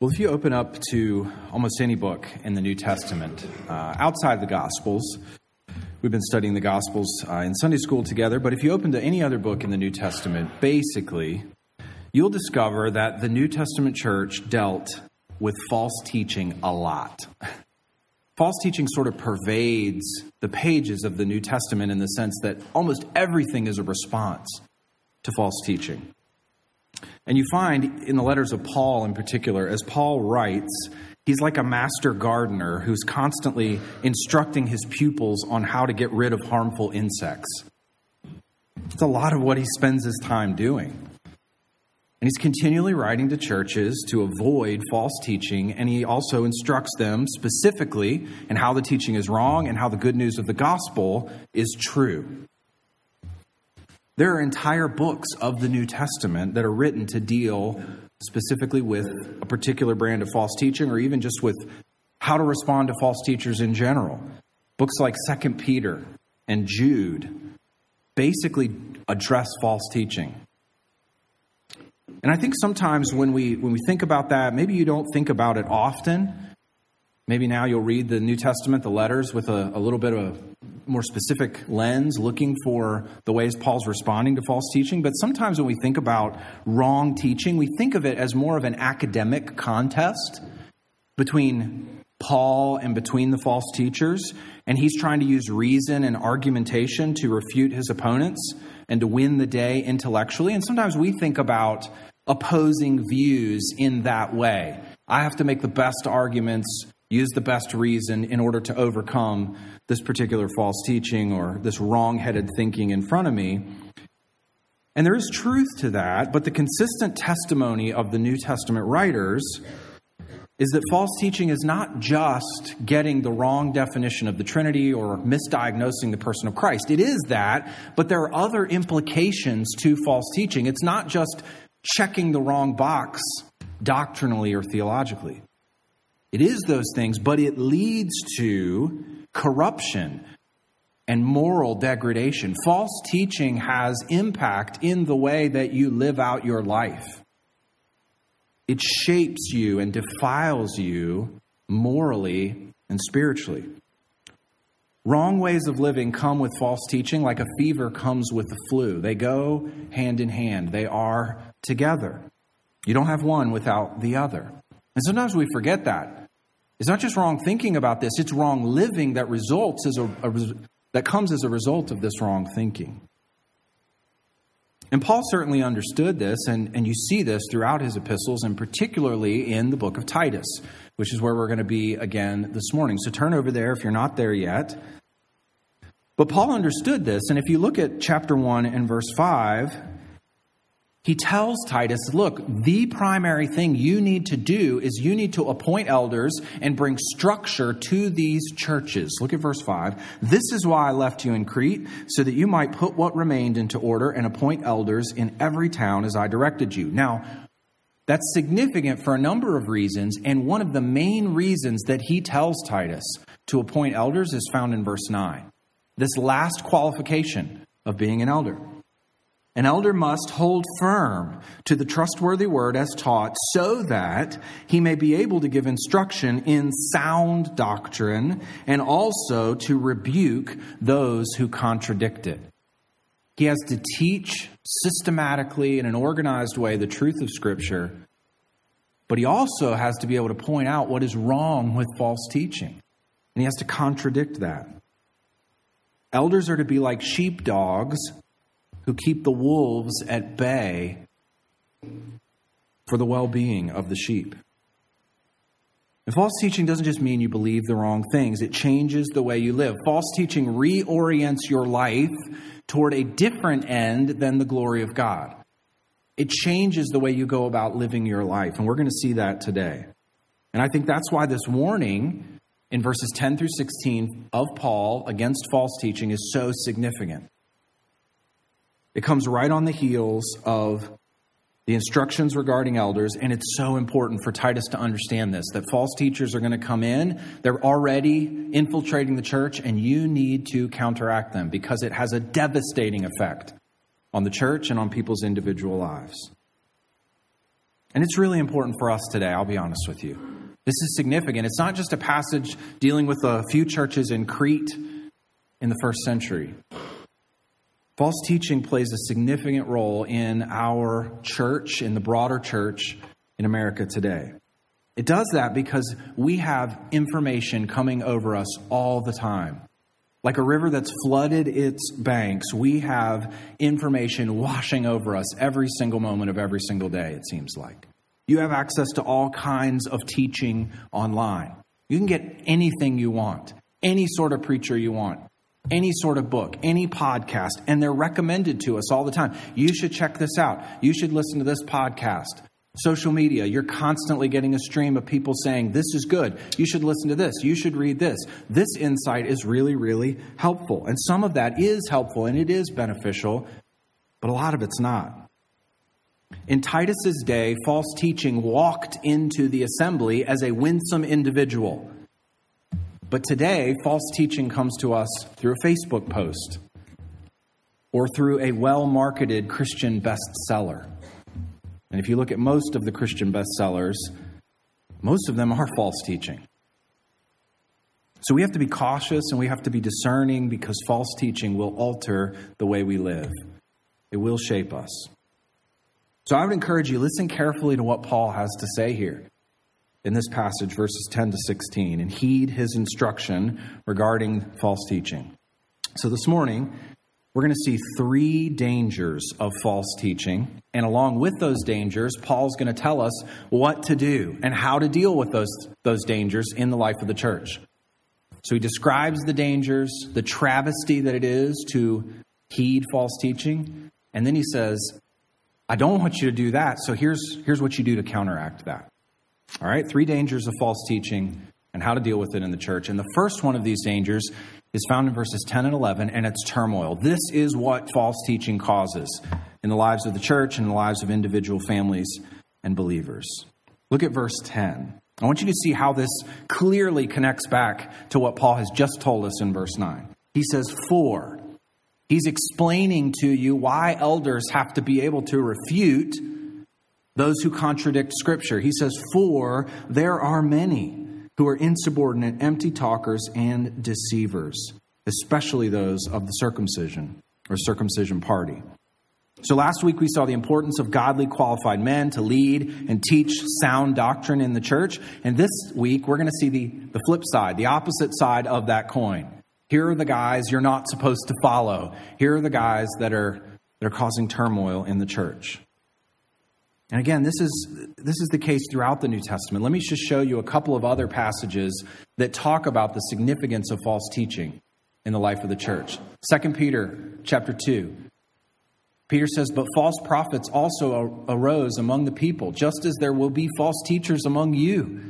Well, if you open up to almost any book in the New Testament, uh, outside the Gospels, we've been studying the Gospels uh, in Sunday school together, but if you open to any other book in the New Testament, basically, you'll discover that the New Testament church dealt with false teaching a lot. False teaching sort of pervades the pages of the New Testament in the sense that almost everything is a response to false teaching. And you find in the letters of Paul in particular, as Paul writes, he's like a master gardener who's constantly instructing his pupils on how to get rid of harmful insects. It's a lot of what he spends his time doing. And he's continually writing to churches to avoid false teaching, and he also instructs them specifically in how the teaching is wrong and how the good news of the gospel is true. There are entire books of the New Testament that are written to deal specifically with a particular brand of false teaching or even just with how to respond to false teachers in general. Books like 2 Peter and Jude basically address false teaching. And I think sometimes when we when we think about that, maybe you don't think about it often Maybe now you'll read the New Testament, the letters, with a, a, little bit of more specific lens, looking for the ways Paul's responding to false teaching. But sometimes when we think about wrong teaching, we think of it as more of an academic contest between Paul and between the false teachers. And he's trying to use reason and argumentation to refute his opponents and to win the day intellectually. And sometimes we think about opposing views in that way. I have to make the best arguments use the best reason in order to overcome this particular false teaching or this wrong headed thinking in front of me. And there is truth to that, but the consistent testimony of the New Testament writers is that false teaching is not just getting the wrong definition of the Trinity or misdiagnosing the person of Christ. It is that, but there are other implications to false teaching. It's not just checking the wrong box doctrinally or theologically. It is those things, but it leads to corruption and moral degradation. False teaching has impact in the way that you live out your life. It shapes you and defiles you morally and spiritually. Wrong ways of living come with false teaching like a fever comes with the flu. They go hand in hand, they are together. You don't have one without the other. And sometimes we forget that. It's not just wrong thinking about this, it's wrong living that results as a, a that comes as a result of this wrong thinking. And Paul certainly understood this, and, and you see this throughout his epistles, and particularly in the book of Titus, which is where we're going to be again this morning. So turn over there if you're not there yet. But Paul understood this, and if you look at chapter 1 and verse 5, he tells Titus, look, the primary thing you need to do is you need to appoint elders and bring structure to these churches. Look at verse 5. This is why I left you in Crete, so that you might put what remained into order and appoint elders in every town as I directed you. Now, that's significant for a number of reasons, and one of the main reasons that he tells Titus to appoint elders is found in verse 9. This last qualification of being an elder. An elder must hold firm to the trustworthy word as taught so that he may be able to give instruction in sound doctrine and also to rebuke those who contradict it. He has to teach systematically in an organized way the truth of Scripture, but he also has to be able to point out what is wrong with false teaching. And he has to contradict that. Elders are to be like sheepdogs who keep the wolves at bay for the well being of the sheep. And false teaching doesn't just mean you believe the wrong things, it changes the way you live. False teaching reorients your life toward a different end than the glory of God. It changes the way you go about living your life, and we're going to see that today. And I think that's why this warning in verses 10 through 16 of Paul against false teaching is so significant. It comes right on the heels of the instructions regarding elders, and it's so important for Titus to understand this that false teachers are going to come in. They're already infiltrating the church, and you need to counteract them because it has a devastating effect on the church and on people's individual lives. And it's really important for us today, I'll be honest with you. This is significant. It's not just a passage dealing with a few churches in Crete in the first century. False teaching plays a significant role in our church, in the broader church in America today. It does that because we have information coming over us all the time. Like a river that's flooded its banks, we have information washing over us every single moment of every single day, it seems like. You have access to all kinds of teaching online. You can get anything you want, any sort of preacher you want, any sort of book, any podcast, and they're recommended to us all the time. You should check this out. You should listen to this podcast. Social media, you're constantly getting a stream of people saying, This is good. You should listen to this. You should read this. This insight is really, really helpful. And some of that is helpful and it is beneficial, but a lot of it's not. In Titus's day, false teaching walked into the assembly as a winsome individual. But today, false teaching comes to us through a Facebook post or through a well marketed Christian bestseller. And if you look at most of the Christian bestsellers, most of them are false teaching. So we have to be cautious and we have to be discerning because false teaching will alter the way we live, it will shape us. So I would encourage you, listen carefully to what Paul has to say here in this passage, verses 10 to 16, and heed his instruction regarding false teaching. So this morning, we're going to see three dangers of false teaching. And along with those dangers, Paul's going to tell us what to do and how to deal with those, those dangers in the life of the church. So he describes the dangers, the travesty that it is to heed false teaching. And then he says, I don't want you to do that. So here's, here's what you do to counteract that. All right, three dangers of false teaching and how to deal with it in the church. And the first one of these dangers is found in verses 10 and 11, and it's turmoil. This is what false teaching causes in the lives of the church and the lives of individual families and believers. Look at verse 10. I want you to see how this clearly connects back to what Paul has just told us in verse 9. He says, For. He's explaining to you why elders have to be able to refute those who contradict Scripture. He says, For there are many who are insubordinate, empty talkers, and deceivers, especially those of the circumcision or circumcision party. So last week we saw the importance of godly qualified men to lead and teach sound doctrine in the church. And this week we're going to see the, the flip side, the opposite side of that coin. Here are the guys you're not supposed to follow. Here are the guys that are, that are causing turmoil in the church. And again, this is, this is the case throughout the New Testament. Let me just show you a couple of other passages that talk about the significance of false teaching in the life of the church. 2 Peter chapter 2. Peter says, But false prophets also arose among the people, just as there will be false teachers among you,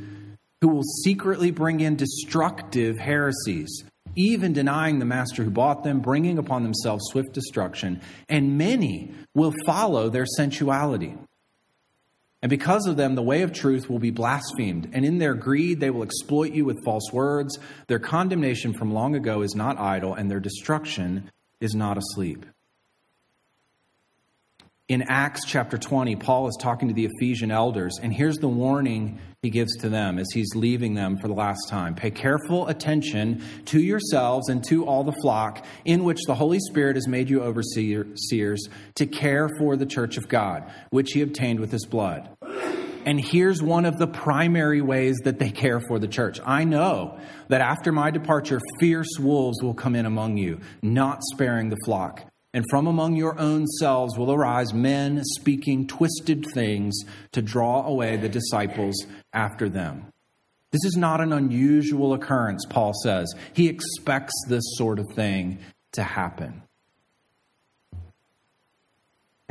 who will secretly bring in destructive heresies, even denying the master who bought them, bringing upon themselves swift destruction. And many will follow their sensuality. And because of them, the way of truth will be blasphemed. And in their greed, they will exploit you with false words. Their condemnation from long ago is not idle, and their destruction is not asleep. In Acts chapter 20, Paul is talking to the Ephesian elders, and here's the warning he gives to them as he's leaving them for the last time. Pay careful attention to yourselves and to all the flock in which the Holy Spirit has made you overseers to care for the church of God, which he obtained with his blood. And here's one of the primary ways that they care for the church. I know that after my departure, fierce wolves will come in among you, not sparing the flock. And from among your own selves will arise men speaking twisted things to draw away the disciples after them. This is not an unusual occurrence, Paul says. He expects this sort of thing to happen.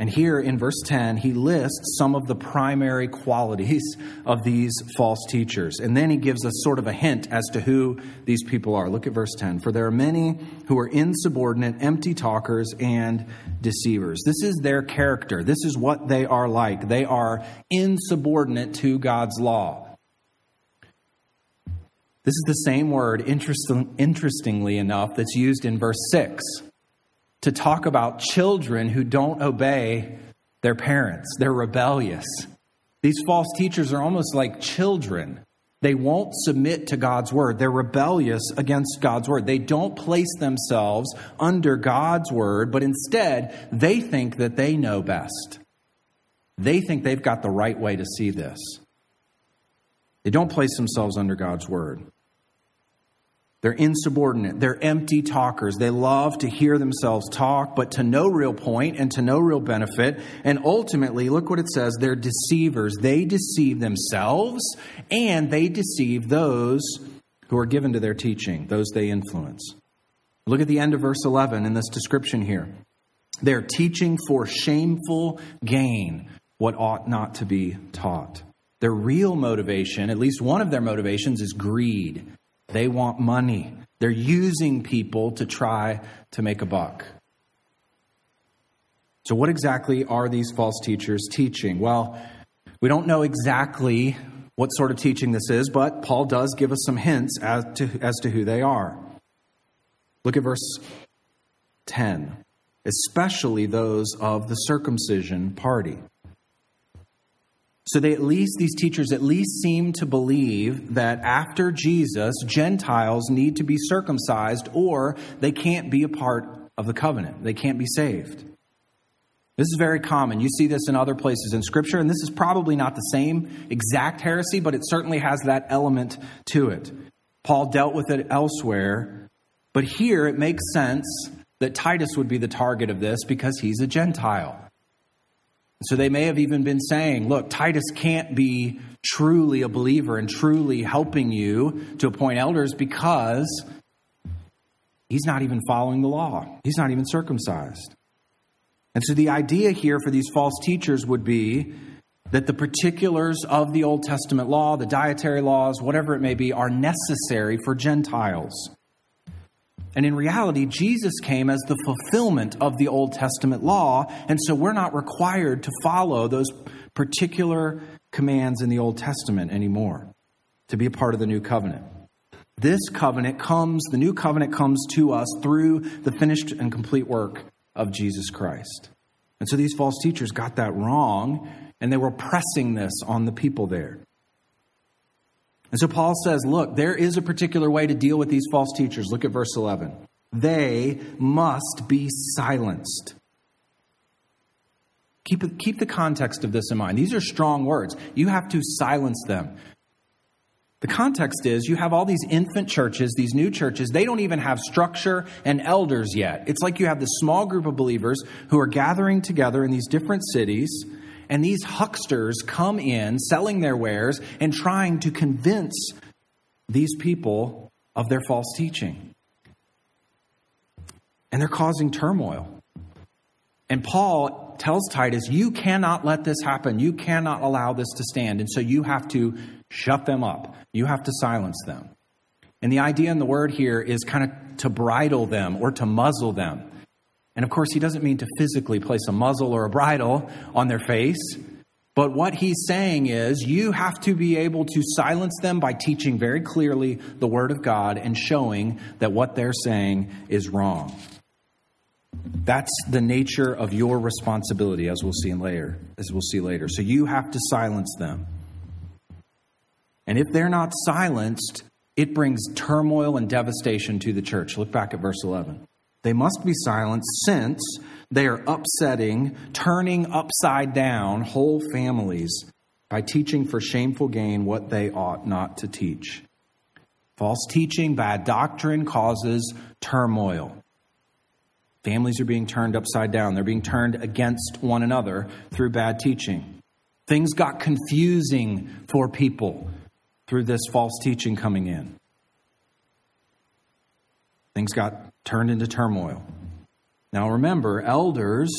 And here in verse 10, he lists some of the primary qualities of these false teachers. And then he gives us sort of a hint as to who these people are. Look at verse 10. For there are many who are insubordinate, empty talkers, and deceivers. This is their character. This is what they are like. They are insubordinate to God's law. This is the same word, interestingly enough, that's used in verse 6 to talk about children who don't obey their parents. They're rebellious. These false teachers are almost like children. They won't submit to God's word. They're rebellious against God's word. They don't place themselves under God's word, but instead, they think that they know best. They think they've got the right way to see this. They don't place themselves under God's word. They're insubordinate. They're empty talkers. They love to hear themselves talk, but to no real point and to no real benefit. And ultimately, look what it says they're deceivers. They deceive themselves and they deceive those who are given to their teaching, those they influence. Look at the end of verse 11 in this description here. They're teaching for shameful gain what ought not to be taught. Their real motivation, at least one of their motivations, is greed. They want money. They're using people to try to make a buck. So, what exactly are these false teachers teaching? Well, we don't know exactly what sort of teaching this is, but Paul does give us some hints as to, as to who they are. Look at verse 10, especially those of the circumcision party. So they at least, these teachers at least seem to believe that after Jesus, Gentiles need to be circumcised or they can't be a part of the covenant. They can't be saved. This is very common. You see this in other places in Scripture, and this is probably not the same exact heresy, but it certainly has that element to it. Paul dealt with it elsewhere, but here it makes sense that Titus would be the target of this because he's a Gentile. So they may have even been saying, look, Titus can't be truly a believer and truly helping you to appoint elders because he's not even following the law, he's not even circumcised. And so the idea here for these false teachers would be that the particulars of the Old Testament law, the dietary laws, whatever it may be, are necessary for Gentiles. And in reality, Jesus came as the fulfillment of the Old Testament law, and so we're not required to follow those particular commands in the Old Testament anymore to be a part of the new covenant. This covenant comes, the new covenant comes to us through the finished and complete work of Jesus Christ. And so these false teachers got that wrong, and they were pressing this on the people there. And so Paul says, look, there is a particular way to deal with these false teachers. Look at verse 11. They must be silenced. Keep, keep the context of this in mind. These are strong words. You have to silence them. The context is you have all these infant churches, these new churches, they don't even have structure and elders yet. It's like you have this small group of believers who are gathering together in these different cities and these hucksters come in selling their wares and trying to convince these people of their false teaching. And they're causing turmoil. And Paul tells Titus, You cannot let this happen. You cannot allow this to stand. And so you have to shut them up, you have to silence them. And the idea in the word here is kind of to bridle them or to muzzle them. And of course, he doesn't mean to physically place a muzzle or a bridle on their face. But what he's saying is, you have to be able to silence them by teaching very clearly the Word of God and showing that what they're saying is wrong. That's the nature of your responsibility, as we'll see later. As we'll see later. So you have to silence them. And if they're not silenced, it brings turmoil and devastation to the church. Look back at verse 11. They must be silenced since they are upsetting, turning upside down whole families by teaching for shameful gain what they ought not to teach. False teaching, bad doctrine causes turmoil. Families are being turned upside down. They're being turned against one another through bad teaching. Things got confusing for people through this false teaching coming in. Things got turned into turmoil. Now remember, elders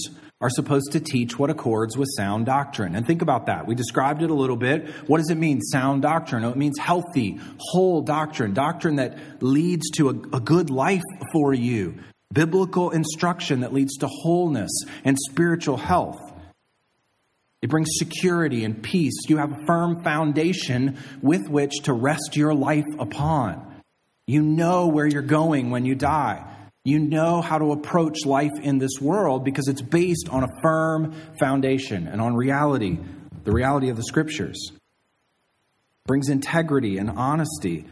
are supposed to teach what accords with sound doctrine. And think about that. We described it a little bit. What does it mean, sound doctrine? it means healthy, whole doctrine, doctrine that leads to a, a good life for you, biblical instruction that leads to wholeness and spiritual health. It brings security and peace. You have a firm foundation with which to rest your life upon. You know where you're going when you die. You know how to approach life in this world because it's based on a firm foundation and on reality the reality of the scriptures, brings integrity and honesty.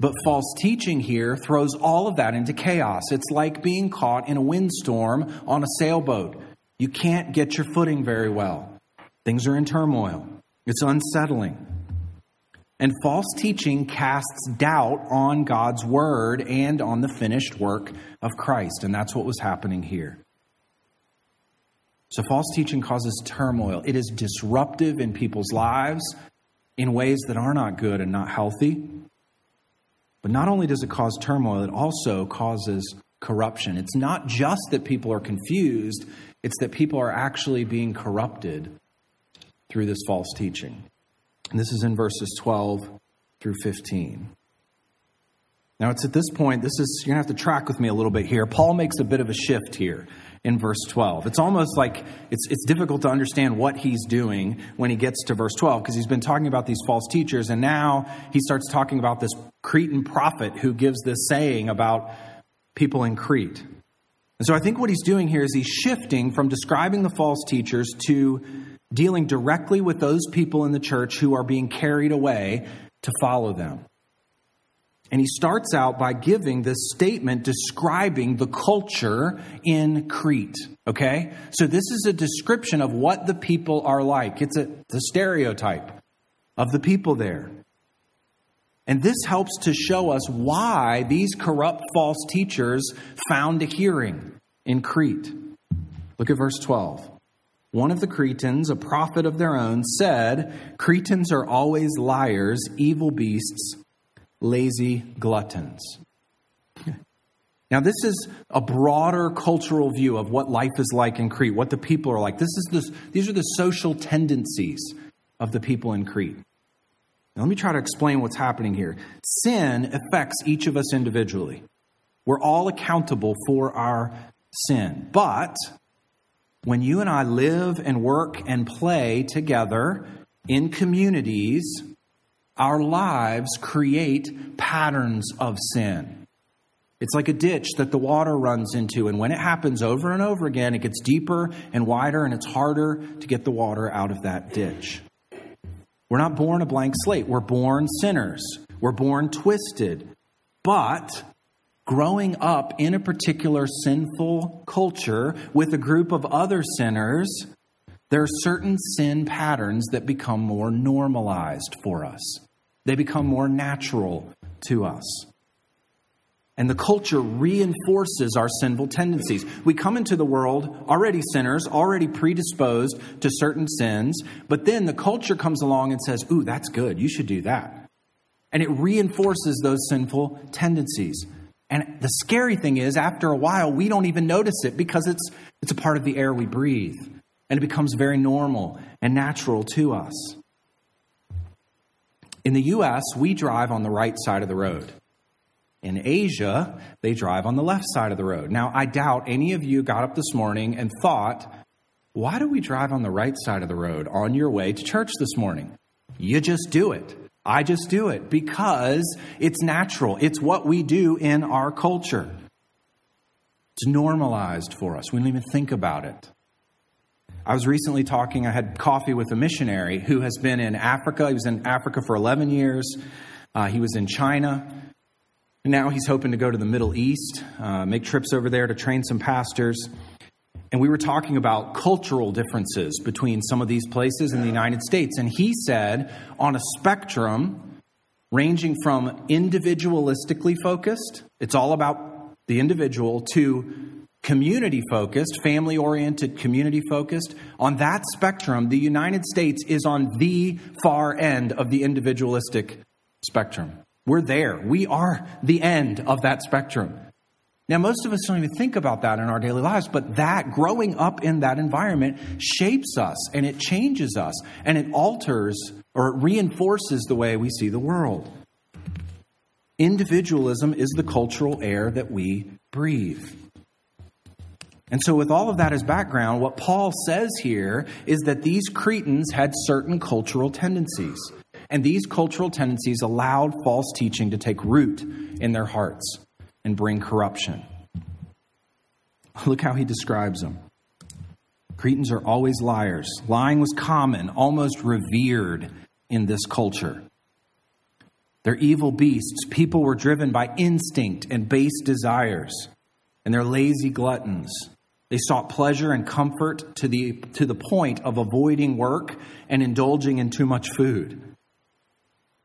But false teaching here throws all of that into chaos. It's like being caught in a windstorm on a sailboat. You can't get your footing very well. Things are in turmoil. It's unsettling. And false teaching casts doubt on God's word and on the finished work of Christ. And that's what was happening here. So, false teaching causes turmoil. It is disruptive in people's lives in ways that are not good and not healthy. But not only does it cause turmoil, it also causes corruption. It's not just that people are confused, it's that people are actually being corrupted through this false teaching. And this is in verses 12 through 15. Now, it's at this point, this is, you're going to have to track with me a little bit here. Paul makes a bit of a shift here in verse 12. It's almost like it's, it's difficult to understand what he's doing when he gets to verse 12 because he's been talking about these false teachers, and now he starts talking about this Cretan prophet who gives this saying about people in Crete. And so I think what he's doing here is he's shifting from describing the false teachers to dealing directly with those people in the church who are being carried away to follow them. And he starts out by giving this statement describing the culture in Crete. Okay? So this is a description of what the people are like. It's a the stereotype of the people there. And this helps to show us why these corrupt false teachers found a hearing in Crete. Look at verse 12. One of the Cretans, a prophet of their own, said, Cretans are always liars, evil beasts, lazy gluttons. Now, this is a broader cultural view of what life is like in Crete, what the people are like. This is this, these are the social tendencies of the people in Crete. Now, let me try to explain what's happening here. Sin affects each of us individually. We're all accountable for our sin. But when you and I live and work and play together in communities, our lives create patterns of sin. It's like a ditch that the water runs into, and when it happens over and over again, it gets deeper and wider, and it's harder to get the water out of that ditch. We're not born a blank slate. We're born sinners. We're born twisted. But growing up in a particular sinful culture with a group of other sinners, there are certain sin patterns that become more normalized for us. They become more natural to us. And the culture reinforces our sinful tendencies. We come into the world already sinners, already predisposed to certain sins, but then the culture comes along and says, Ooh, that's good. You should do that. And it reinforces those sinful tendencies. And the scary thing is, after a while, we don't even notice it because it's, it's a part of the air we breathe. And it becomes very normal and natural to us. In the US, we drive on the right side of the road. In Asia, they drive on the left side of the road. Now, I doubt any of you got up this morning and thought, why do we drive on the right side of the road on your way to church this morning? You just do it. I just do it because it's natural. It's what we do in our culture. It's normalized for us. We don't even think about it. I was recently talking, I had coffee with a missionary who has been in Africa. He was in Africa for 11 years. Uh, he was in China. Now he's hoping to go to the Middle East, uh, make trips over there to train some pastors. And we were talking about cultural differences between some of these places in the United States. And he said, on a spectrum ranging from individualistically focused, it's all about the individual, to community focused, family oriented, community focused. On that spectrum, the United States is on the far end of the individualistic spectrum. We're there. We are the end of that spectrum. Now, most of us don't even think about that in our daily lives, but that growing up in that environment shapes us and it changes us and it alters or it reinforces the way we see the world. Individualism is the cultural air that we breathe. And so, with all of that as background, what Paul says here is that these Cretans had certain cultural tendencies. And these cultural tendencies allowed false teaching to take root in their hearts and bring corruption. Look how he describes them. Cretans are always liars. Lying was common, almost revered in this culture. They're evil beasts. People were driven by instinct and base desires, and they're lazy gluttons. They sought pleasure and comfort to the, to the point of avoiding work and indulging in too much food.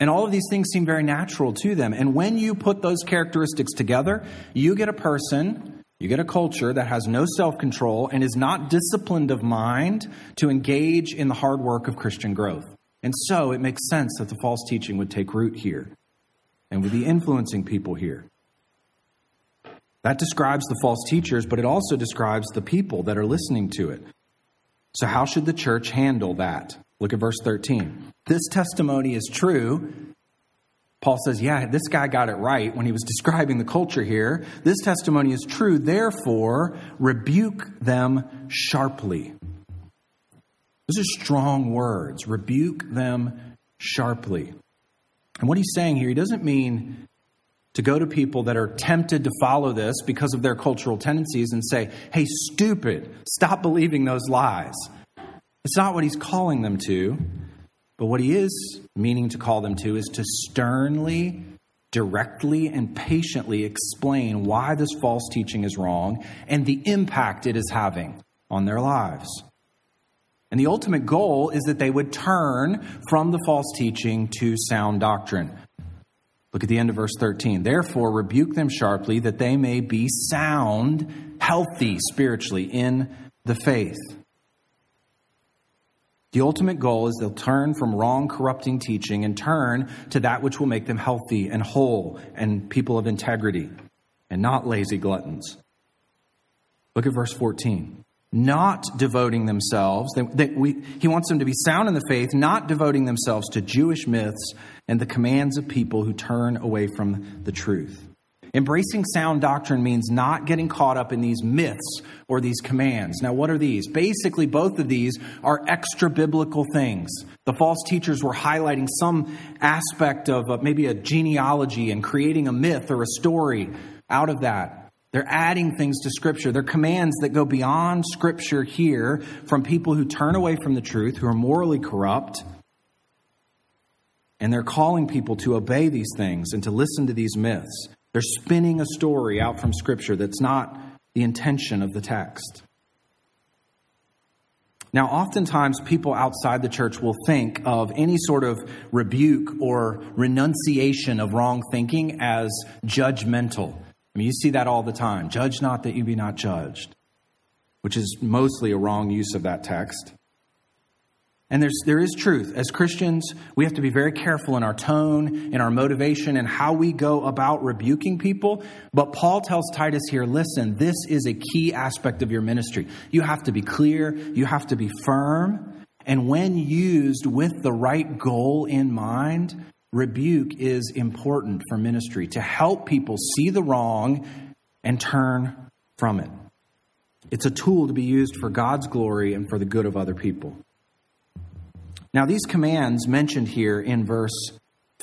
And all of these things seem very natural to them. And when you put those characteristics together, you get a person, you get a culture that has no self control and is not disciplined of mind to engage in the hard work of Christian growth. And so it makes sense that the false teaching would take root here and would be influencing people here. That describes the false teachers, but it also describes the people that are listening to it. So, how should the church handle that? Look at verse 13. This testimony is true. Paul says, Yeah, this guy got it right when he was describing the culture here. This testimony is true. Therefore, rebuke them sharply. Those are strong words. Rebuke them sharply. And what he's saying here, he doesn't mean to go to people that are tempted to follow this because of their cultural tendencies and say, hey, stupid, stop believing those lies. It's not what he's calling them to, but what he is meaning to call them to is to sternly, directly, and patiently explain why this false teaching is wrong and the impact it is having on their lives. And the ultimate goal is that they would turn from the false teaching to sound doctrine. Look at the end of verse 13. Therefore, rebuke them sharply that they may be sound, healthy spiritually in the faith. The ultimate goal is they'll turn from wrong, corrupting teaching and turn to that which will make them healthy and whole and people of integrity and not lazy gluttons. Look at verse 14 not devoting themselves. They, they, we, he wants them to be sound in the faith, not devoting themselves to Jewish myths and the commands of people who turn away from the truth. Embracing sound doctrine means not getting caught up in these myths or these commands. Now, what are these? Basically, both of these are extra biblical things. The false teachers were highlighting some aspect of uh, maybe a genealogy and creating a myth or a story out of that. They're adding things to Scripture. They're commands that go beyond Scripture here from people who turn away from the truth, who are morally corrupt. And they're calling people to obey these things and to listen to these myths. They're spinning a story out from Scripture that's not the intention of the text. Now, oftentimes people outside the church will think of any sort of rebuke or renunciation of wrong thinking as judgmental. I mean, you see that all the time. Judge not that you be not judged, which is mostly a wrong use of that text. And there's, there is truth. As Christians, we have to be very careful in our tone, in our motivation, and how we go about rebuking people. But Paul tells Titus here listen, this is a key aspect of your ministry. You have to be clear, you have to be firm. And when used with the right goal in mind, rebuke is important for ministry to help people see the wrong and turn from it. It's a tool to be used for God's glory and for the good of other people. Now, these commands mentioned here in verse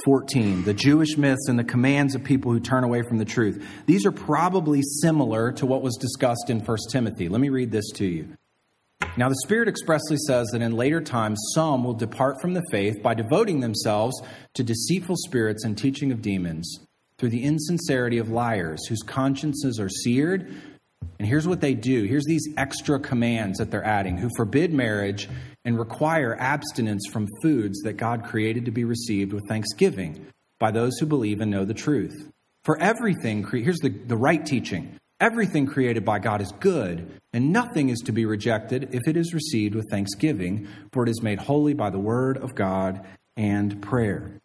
14, the Jewish myths and the commands of people who turn away from the truth, these are probably similar to what was discussed in 1 Timothy. Let me read this to you. Now, the Spirit expressly says that in later times some will depart from the faith by devoting themselves to deceitful spirits and teaching of demons through the insincerity of liars whose consciences are seared. And here's what they do here's these extra commands that they're adding who forbid marriage and require abstinence from foods that God created to be received with thanksgiving by those who believe and know the truth. For everything, here's the, the right teaching Everything created by God is good, and nothing is to be rejected if it is received with thanksgiving, for it is made holy by the word of God and prayer.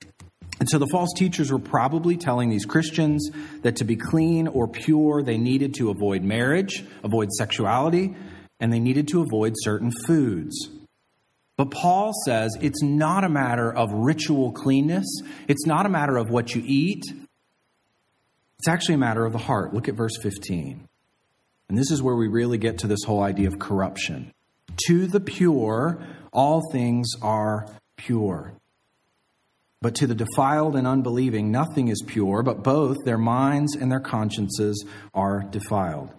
And so the false teachers were probably telling these Christians that to be clean or pure, they needed to avoid marriage, avoid sexuality, and they needed to avoid certain foods. But Paul says it's not a matter of ritual cleanness. It's not a matter of what you eat. It's actually a matter of the heart. Look at verse 15. And this is where we really get to this whole idea of corruption. To the pure, all things are pure. But to the defiled and unbelieving, nothing is pure, but both their minds and their consciences are defiled.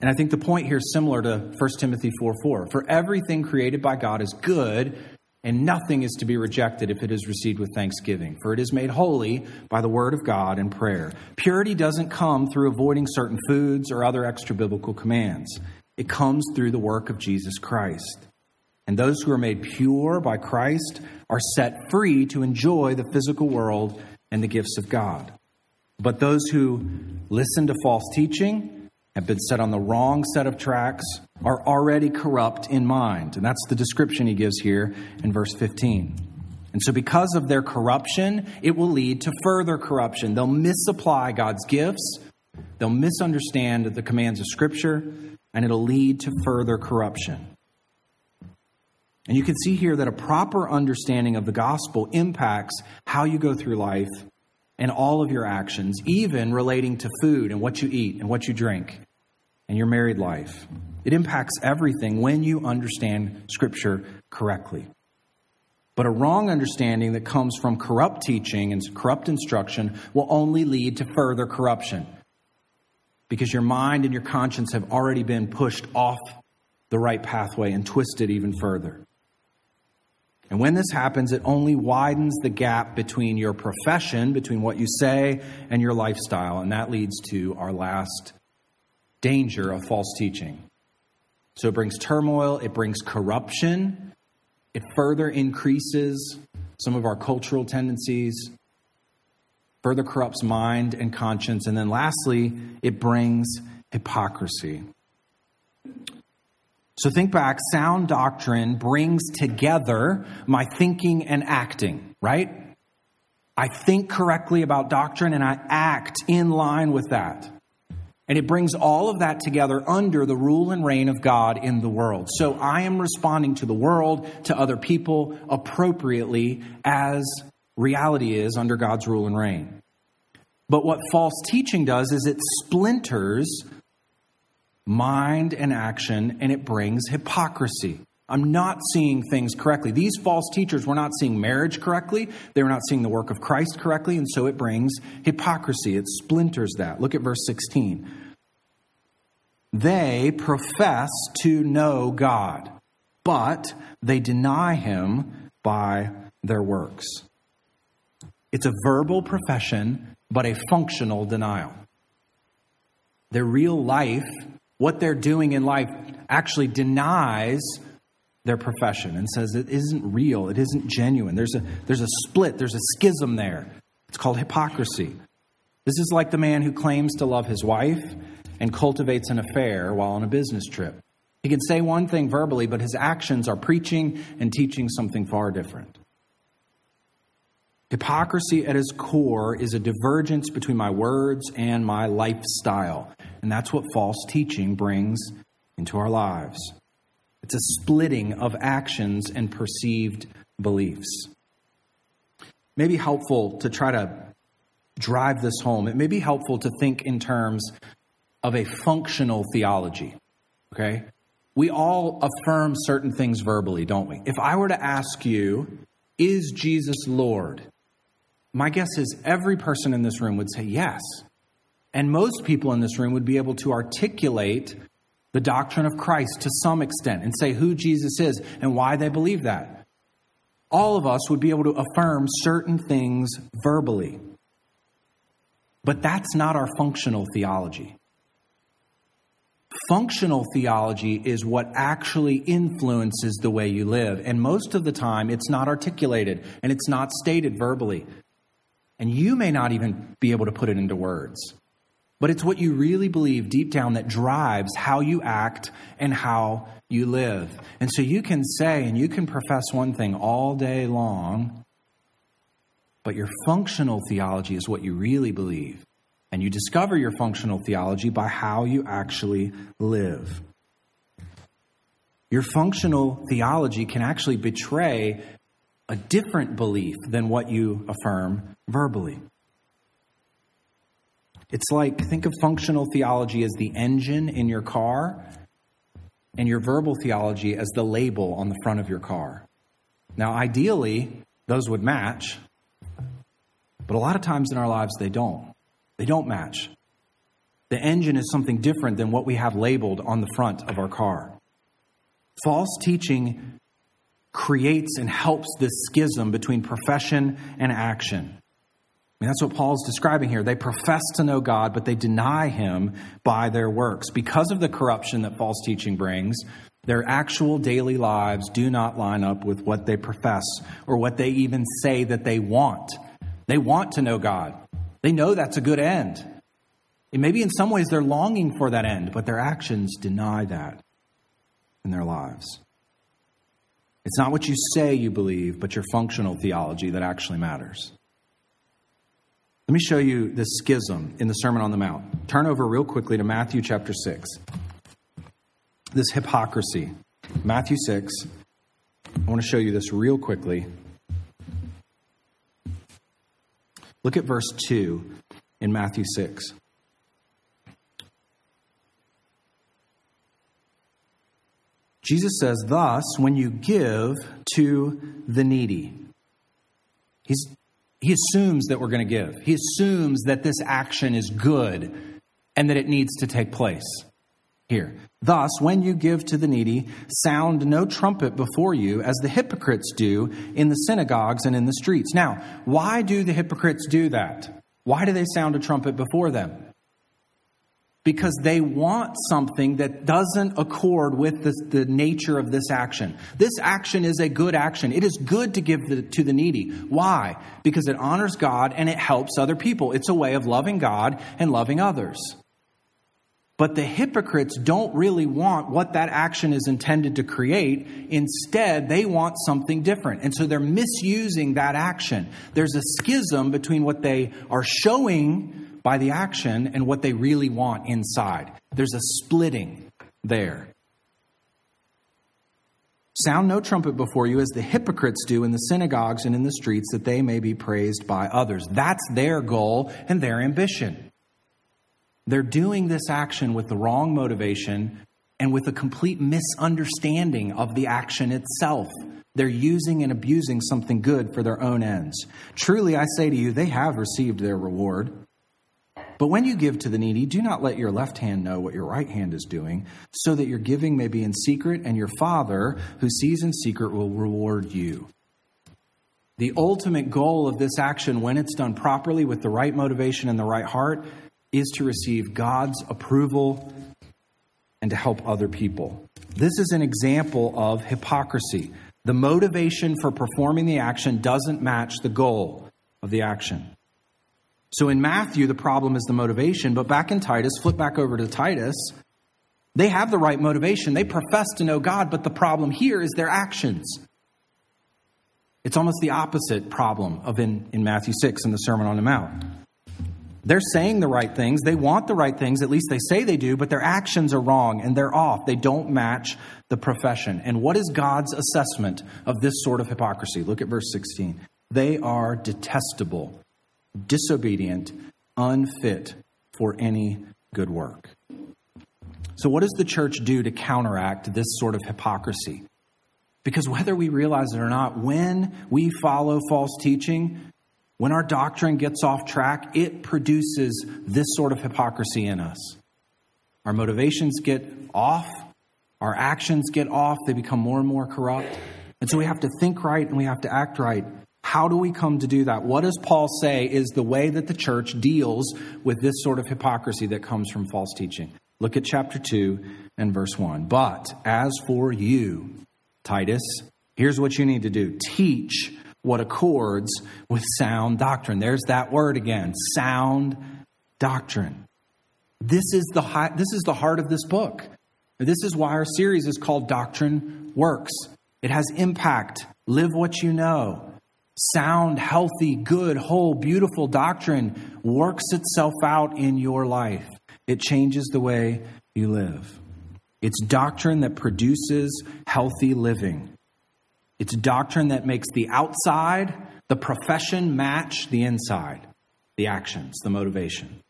And I think the point here is similar to 1 Timothy 4 4. For everything created by God is good, and nothing is to be rejected if it is received with thanksgiving, for it is made holy by the word of God and prayer. Purity doesn't come through avoiding certain foods or other extra biblical commands, it comes through the work of Jesus Christ. And those who are made pure by Christ are set free to enjoy the physical world and the gifts of God. But those who listen to false teaching, have been set on the wrong set of tracks, are already corrupt in mind. And that's the description he gives here in verse 15. And so, because of their corruption, it will lead to further corruption. They'll misapply God's gifts, they'll misunderstand the commands of Scripture, and it'll lead to further corruption. And you can see here that a proper understanding of the gospel impacts how you go through life and all of your actions, even relating to food and what you eat and what you drink and your married life. It impacts everything when you understand Scripture correctly. But a wrong understanding that comes from corrupt teaching and corrupt instruction will only lead to further corruption because your mind and your conscience have already been pushed off the right pathway and twisted even further. And when this happens, it only widens the gap between your profession, between what you say, and your lifestyle. And that leads to our last danger of false teaching. So it brings turmoil, it brings corruption, it further increases some of our cultural tendencies, further corrupts mind and conscience. And then lastly, it brings hypocrisy. So think back, sound doctrine brings together my thinking and acting, right? I think correctly about doctrine and I act in line with that. And it brings all of that together under the rule and reign of God in the world. So I am responding to the world, to other people appropriately as reality is under God's rule and reign. But what false teaching does is it splinters mind and action, and it brings hypocrisy. I'm not seeing things correctly. These false teachers were not seeing marriage correctly. They were not seeing the work of Christ correctly, and so it brings hypocrisy. It splinters that. Look at verse 16. They profess to know God, but they deny him by their works. It's a verbal profession, but a functional denial. Their real life what they're doing in life actually denies their profession and says it isn't real, it isn't genuine. There's a, there's a split, there's a schism there. It's called hypocrisy. This is like the man who claims to love his wife and cultivates an affair while on a business trip. He can say one thing verbally, but his actions are preaching and teaching something far different. Hypocrisy at its core is a divergence between my words and my lifestyle. And that's what false teaching brings into our lives. It's a splitting of actions and perceived beliefs. Maybe helpful to try to drive this home. It may be helpful to think in terms of a functional theology. Okay? We all affirm certain things verbally, don't we? If I were to ask you, is Jesus Lord? My guess is every person in this room would say yes. And most people in this room would be able to articulate the doctrine of Christ to some extent and say who Jesus is and why they believe that. All of us would be able to affirm certain things verbally. But that's not our functional theology. Functional theology is what actually influences the way you live. And most of the time, it's not articulated and it's not stated verbally. And you may not even be able to put it into words. But it's what you really believe deep down that drives how you act and how you live. And so you can say and you can profess one thing all day long, but your functional theology is what you really believe. And you discover your functional theology by how you actually live. Your functional theology can actually betray a different belief than what you affirm verbally. It's like think of functional theology as the engine in your car and your verbal theology as the label on the front of your car. Now, ideally, those would match, but a lot of times in our lives they don't. They don't match. The engine is something different than what we have labeled on the front of our car. False teaching creates and helps this schism between profession and action. I mean, that's what Paul's describing here. They profess to know God, but they deny him by their works. Because of the corruption that false teaching brings, their actual daily lives do not line up with what they profess or what they even say that they want. They want to know God. They know that's a good end. And maybe in some ways they're longing for that end, but their actions deny that in their lives. It's not what you say you believe, but your functional theology that actually matters. Let me show you the schism in the Sermon on the Mount. Turn over real quickly to Matthew chapter 6. This hypocrisy. Matthew 6. I want to show you this real quickly. Look at verse 2 in Matthew 6. Jesus says, Thus, when you give to the needy, he's he assumes that we're going to give. He assumes that this action is good and that it needs to take place here. Thus, when you give to the needy, sound no trumpet before you, as the hypocrites do in the synagogues and in the streets. Now, why do the hypocrites do that? Why do they sound a trumpet before them? Because they want something that doesn't accord with the, nature of this action. This action is a good action. It is good to give the, to the needy. Why? Because it honors God and it helps other people. It's a way of loving God and loving others. But the hypocrites don't really want what that action is intended to create. Instead, they want something different. And so they're misusing that action. There's a schism between what they are showing by the action and what they really want inside. There's a splitting there. Sound no trumpet before you as the hypocrites do in the synagogues and in the streets that they may be praised by others. That's their goal and their ambition. They're doing this action with the wrong motivation and with a complete misunderstanding of the action itself. They're using and abusing something good for their own ends. Truly, I say to you, they have received their reward. But when you give to the needy, do not let your left hand know what your right hand is doing, so that your giving may be in secret, and your Father, who sees in secret, will reward you. The ultimate goal of this action, when it's done properly with the right motivation and the right heart, is to receive God's approval and to help other people. This is an example of hypocrisy. The motivation for performing the action doesn't match the goal of the action. So in Matthew, the problem is the motivation, but back in Titus, flip back over to Titus, they have the right motivation. They profess to know God, but the problem here is their actions. It's almost the opposite problem of in, in Matthew 6 in the Sermon on the Mount. They're saying the right things, they want the right things, at least they say they do, but their actions are wrong and they're off. They don't match the profession. And what is God's assessment of this sort of hypocrisy? Look at verse 16. They are detestable disobedient, unfit for any good work. So, what does the church do to counteract this sort of hypocrisy? Because whether we realize it or not, when we follow false teaching, when our doctrine gets off track, it produces this sort of hypocrisy in us. Our motivations get off, our actions get off, they become more and more corrupt. And so we have to think right and we have to act right how do we come to do that? What does Paul say is the way that the church deals with this sort of hypocrisy that comes from false teaching? Look at chapter 2 and verse 1. But as for you, Titus, here's what you need to do teach what accords with sound doctrine. There's that word again sound doctrine. This is the, this is the heart of this book. This is why our series is called Doctrine Works. It has impact. Live what you know sound, healthy, good, whole, beautiful doctrine works itself out in your life. It changes the way you live. It's doctrine that produces healthy living. It's doctrine that makes the outside, the profession match the inside, the actions, the motivation.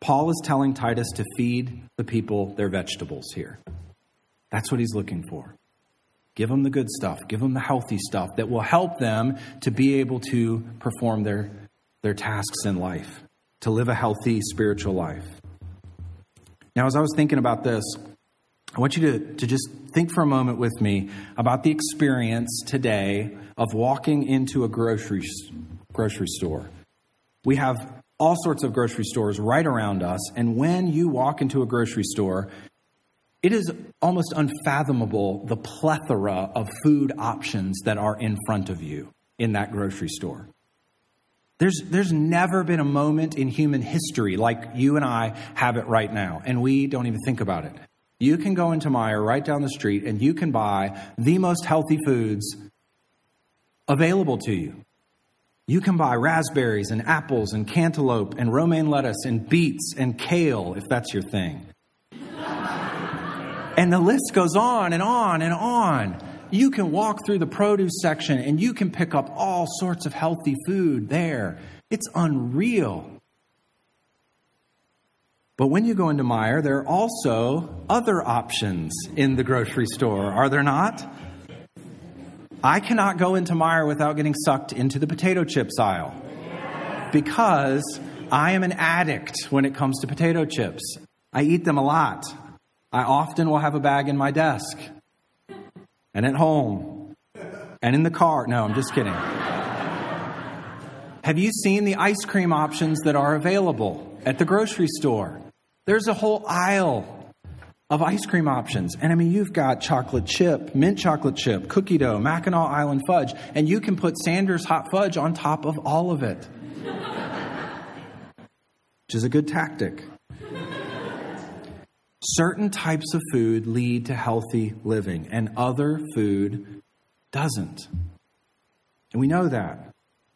Paul is telling Titus to feed the people their vegetables here. That's what he's looking for. Give them the good stuff. Give them the healthy stuff that will help them to be able to perform their, their tasks in life, to live a healthy spiritual life. Now, as I was thinking about this, I want you to, to just think for a moment with me about the experience today of walking into a grocery, grocery store. We have all sorts of grocery stores right around us, and when you walk into a grocery store, it is almost unfathomable the plethora of food options that are in front of you in that grocery store. There's, there's never been a moment in human history like you and I have it right now, and we don't even think about it. You can go into Meijer right down the street and you can buy the most healthy foods available to you. You can buy raspberries and apples and cantaloupe and romaine lettuce and beets and kale if that's your thing. And the list goes on and on and on. You can walk through the produce section and you can pick up all sorts of healthy food there. It's unreal. But when you go into Meijer, there are also other options in the grocery store, are there not? I cannot go into Meijer without getting sucked into the potato chips aisle because I am an addict when it comes to potato chips. I eat them a lot. I often will have a bag in my desk and at home and in the car. No, I'm just kidding. Have you seen the ice cream options that are available at the grocery store? There's a whole aisle of ice cream options. And I mean, you've got chocolate chip, mint chocolate chip, cookie dough, Mackinac Island fudge, and you can put Sanders hot fudge on top of all of it, which is a good tactic. Certain types of food lead to healthy living, and other food doesn't. And we know that.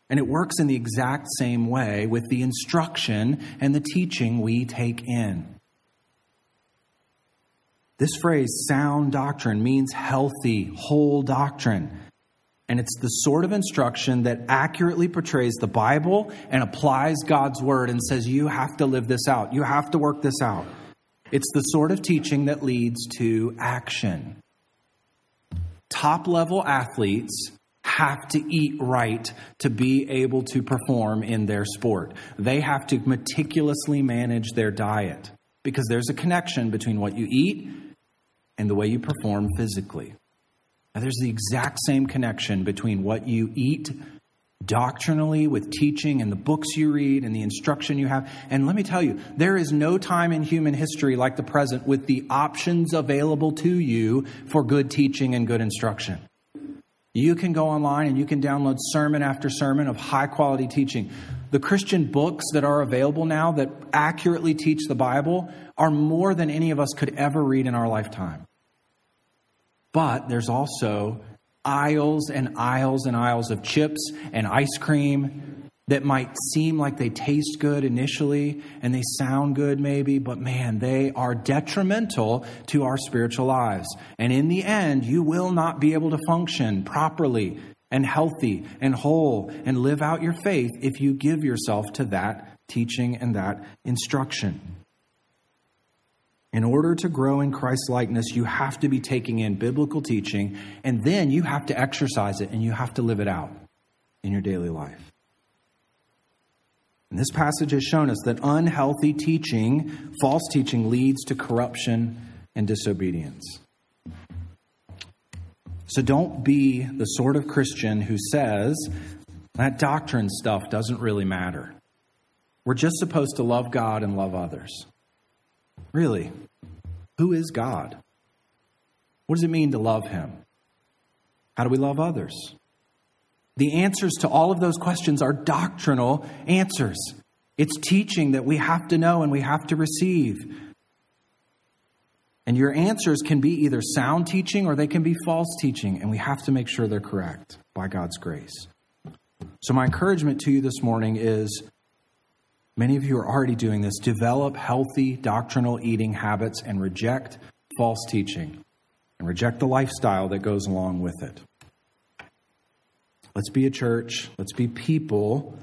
And it works in the exact same way with the instruction and the teaching we take in. This phrase, sound doctrine, means healthy, whole doctrine. And it's the sort of instruction that accurately portrays the Bible and applies God's word and says, you have to live this out. You have to work this out. It's the sort of teaching that leads to action. Top level athletes have to eat right to be able to perform in their sport. They have to meticulously manage their diet because there's a connection between what you eat and the way you perform physically. Now, there's the exact same connection between what you eat doctrinally with teaching and the books you read and the instruction you have. And let me tell you, there is no time in human history like the present with the options available to you for good teaching and good instruction. You can go online and you can download sermon after sermon of high quality teaching. The Christian books that are available now that accurately teach the Bible are more than any of us could ever read in our lifetime. But there's also aisles and aisles and aisles of chips and ice cream that might seem like they taste good initially and they sound good maybe, but man, they are detrimental to our spiritual lives. And in the end, you will not be able to function properly and healthy and whole and live out your faith if you give yourself to that teaching and that instruction. In order to grow in Christ's likeness, you have to be taking in biblical teaching, and then you have to exercise it and you have to live it out in your daily life. And this passage has shown us that unhealthy teaching, false teaching, leads to corruption and disobedience. So don't be the sort of Christian who says that doctrine stuff doesn't really matter. We're just supposed to love God and love others. Really, who is God? What does it mean to love Him? How do we love others? The answers to all of those questions are doctrinal answers. It's teaching that we have to know and we have to receive. And your answers can be either sound teaching or they can be false teaching, and we have to make sure they're correct by God's grace. So, my encouragement to you this morning is many of you are already doing this develop healthy doctrinal eating habits and reject false teaching and reject the lifestyle that goes along with it. Let's be a church. Let's be people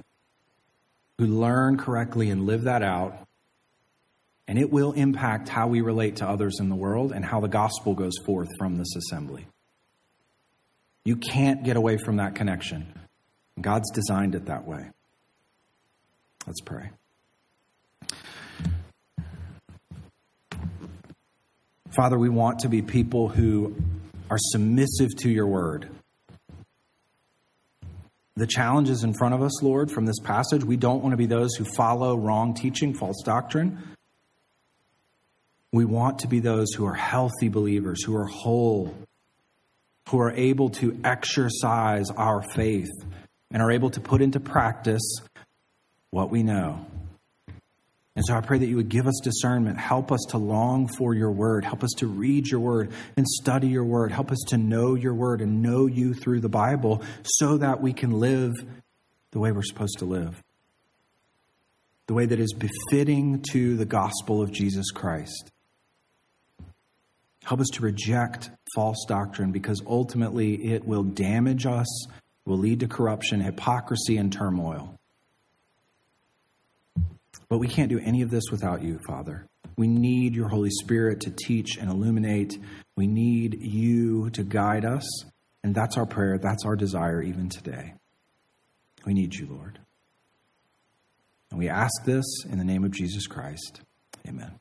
who learn correctly and live that out. And it will impact how we relate to others in the world and how the gospel goes forth from this assembly. You can't get away from that connection. God's designed it that way. Let's pray. Father, we want to be people who are submissive to your word. The challenges in front of us, Lord, from this passage, we don't want to be those who follow wrong teaching, false doctrine. We want to be those who are healthy believers, who are whole, who are able to exercise our faith and are able to put into practice what we know. And so I pray that you would give us discernment. Help us to long for your word. Help us to read your word and study your word. Help us to know your word and know you through the Bible so that we can live the way we're supposed to live, the way that is befitting to the gospel of Jesus Christ. Help us to reject false doctrine because ultimately it will damage us, will lead to corruption, hypocrisy, and turmoil. But we can't do any of this without you, Father. We need your Holy Spirit to teach and illuminate. We need you to guide us. And that's our prayer. That's our desire even today. We need you, Lord. And we ask this in the name of Jesus Christ. Amen.